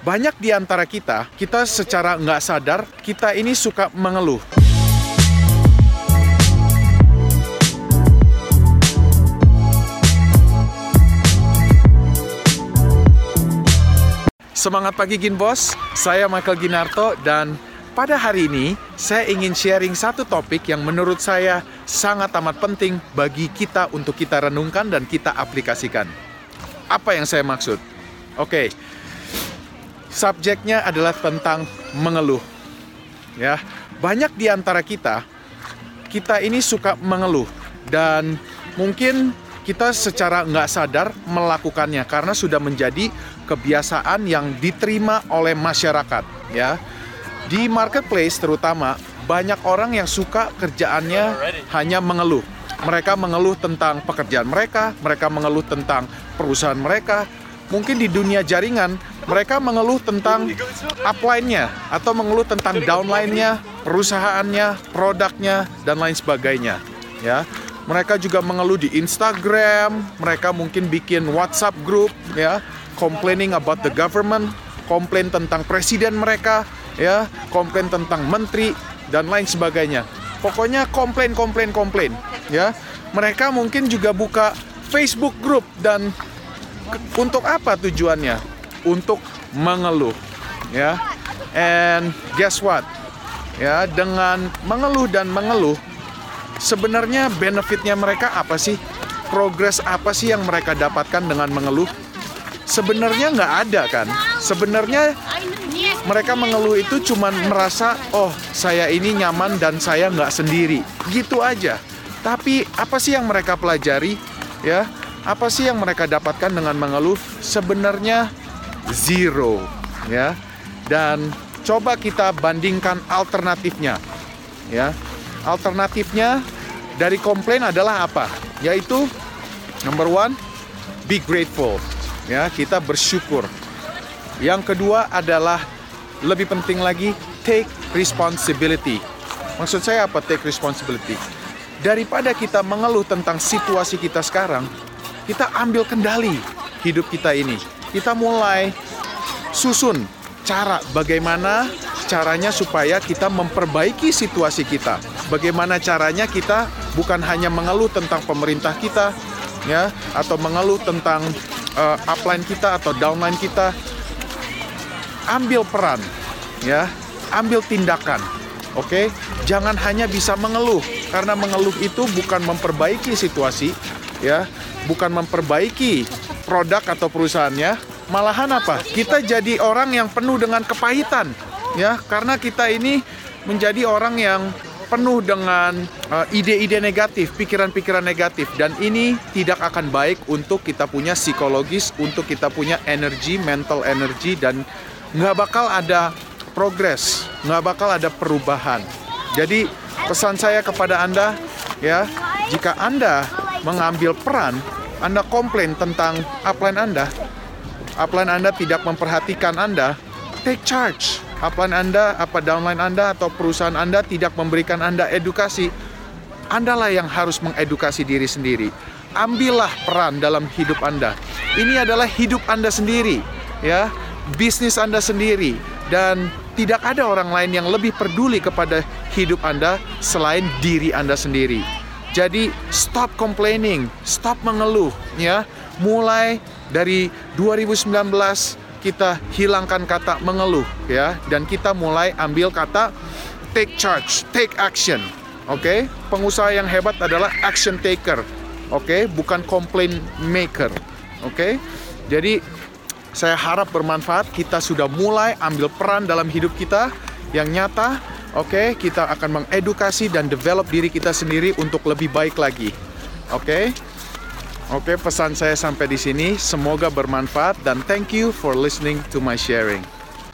banyak di antara kita, kita secara nggak sadar, kita ini suka mengeluh. Semangat pagi Gin Bos, saya Michael Ginarto dan pada hari ini saya ingin sharing satu topik yang menurut saya sangat amat penting bagi kita untuk kita renungkan dan kita aplikasikan. Apa yang saya maksud? Oke, subjeknya adalah tentang mengeluh. Ya, banyak di antara kita, kita ini suka mengeluh. Dan mungkin kita secara nggak sadar melakukannya karena sudah menjadi kebiasaan yang diterima oleh masyarakat ya. Di marketplace terutama banyak orang yang suka kerjaannya hanya mengeluh. Mereka mengeluh tentang pekerjaan mereka mereka mengeluh tentang perusahaan mereka. Mungkin di dunia jaringan mereka mengeluh tentang upline-nya atau mengeluh tentang downline-nya perusahaannya produknya dan lain sebagainya ya mereka juga mengeluh di Instagram, mereka mungkin bikin WhatsApp group ya, complaining about the government, komplain tentang presiden mereka, ya, komplain tentang menteri dan lain sebagainya. Pokoknya komplain, komplain, komplain, ya. Mereka mungkin juga buka Facebook group dan untuk apa tujuannya? Untuk mengeluh, ya. And guess what? Ya, dengan mengeluh dan mengeluh, sebenarnya benefitnya mereka apa sih? Progres apa sih yang mereka dapatkan dengan mengeluh? Sebenarnya nggak ada kan? Sebenarnya mereka mengeluh itu cuma merasa, oh saya ini nyaman dan saya nggak sendiri, gitu aja. Tapi apa sih yang mereka pelajari? Ya, apa sih yang mereka dapatkan dengan mengeluh? Sebenarnya zero, ya. Dan coba kita bandingkan alternatifnya, ya. Alternatifnya dari komplain adalah apa? Yaitu number one, be grateful. Ya, kita bersyukur. Yang kedua adalah lebih penting lagi take responsibility. Maksud saya apa take responsibility? Daripada kita mengeluh tentang situasi kita sekarang, kita ambil kendali hidup kita ini. Kita mulai susun cara bagaimana caranya supaya kita memperbaiki situasi kita. Bagaimana caranya kita bukan hanya mengeluh tentang pemerintah kita ya atau mengeluh tentang uh, upline kita atau downline kita. Ambil peran ya, ambil tindakan. Oke, okay? jangan hanya bisa mengeluh karena mengeluh itu bukan memperbaiki situasi ya, bukan memperbaiki produk atau perusahaannya, malahan apa? Kita jadi orang yang penuh dengan kepahitan ya karena kita ini menjadi orang yang penuh dengan uh, ide-ide negatif, pikiran-pikiran negatif dan ini tidak akan baik untuk kita punya psikologis, untuk kita punya energi, mental energi dan nggak bakal ada progres, nggak bakal ada perubahan. Jadi pesan saya kepada anda ya, jika anda mengambil peran, anda komplain tentang upline anda, upline anda tidak memperhatikan anda, take charge upline Anda, apa downline Anda atau perusahaan Anda tidak memberikan Anda edukasi, Andalah yang harus mengedukasi diri sendiri. Ambillah peran dalam hidup Anda. Ini adalah hidup Anda sendiri, ya, bisnis Anda sendiri dan tidak ada orang lain yang lebih peduli kepada hidup Anda selain diri Anda sendiri. Jadi stop complaining, stop mengeluh ya. Mulai dari 2019 kita hilangkan kata mengeluh ya dan kita mulai ambil kata take charge, take action. Oke, okay? pengusaha yang hebat adalah action taker. Oke, okay? bukan complain maker. Oke. Okay? Jadi saya harap bermanfaat kita sudah mulai ambil peran dalam hidup kita yang nyata. Oke, okay? kita akan mengedukasi dan develop diri kita sendiri untuk lebih baik lagi. Oke. Okay? Oke, pesan saya sampai di sini. Semoga bermanfaat dan thank you for listening to my sharing.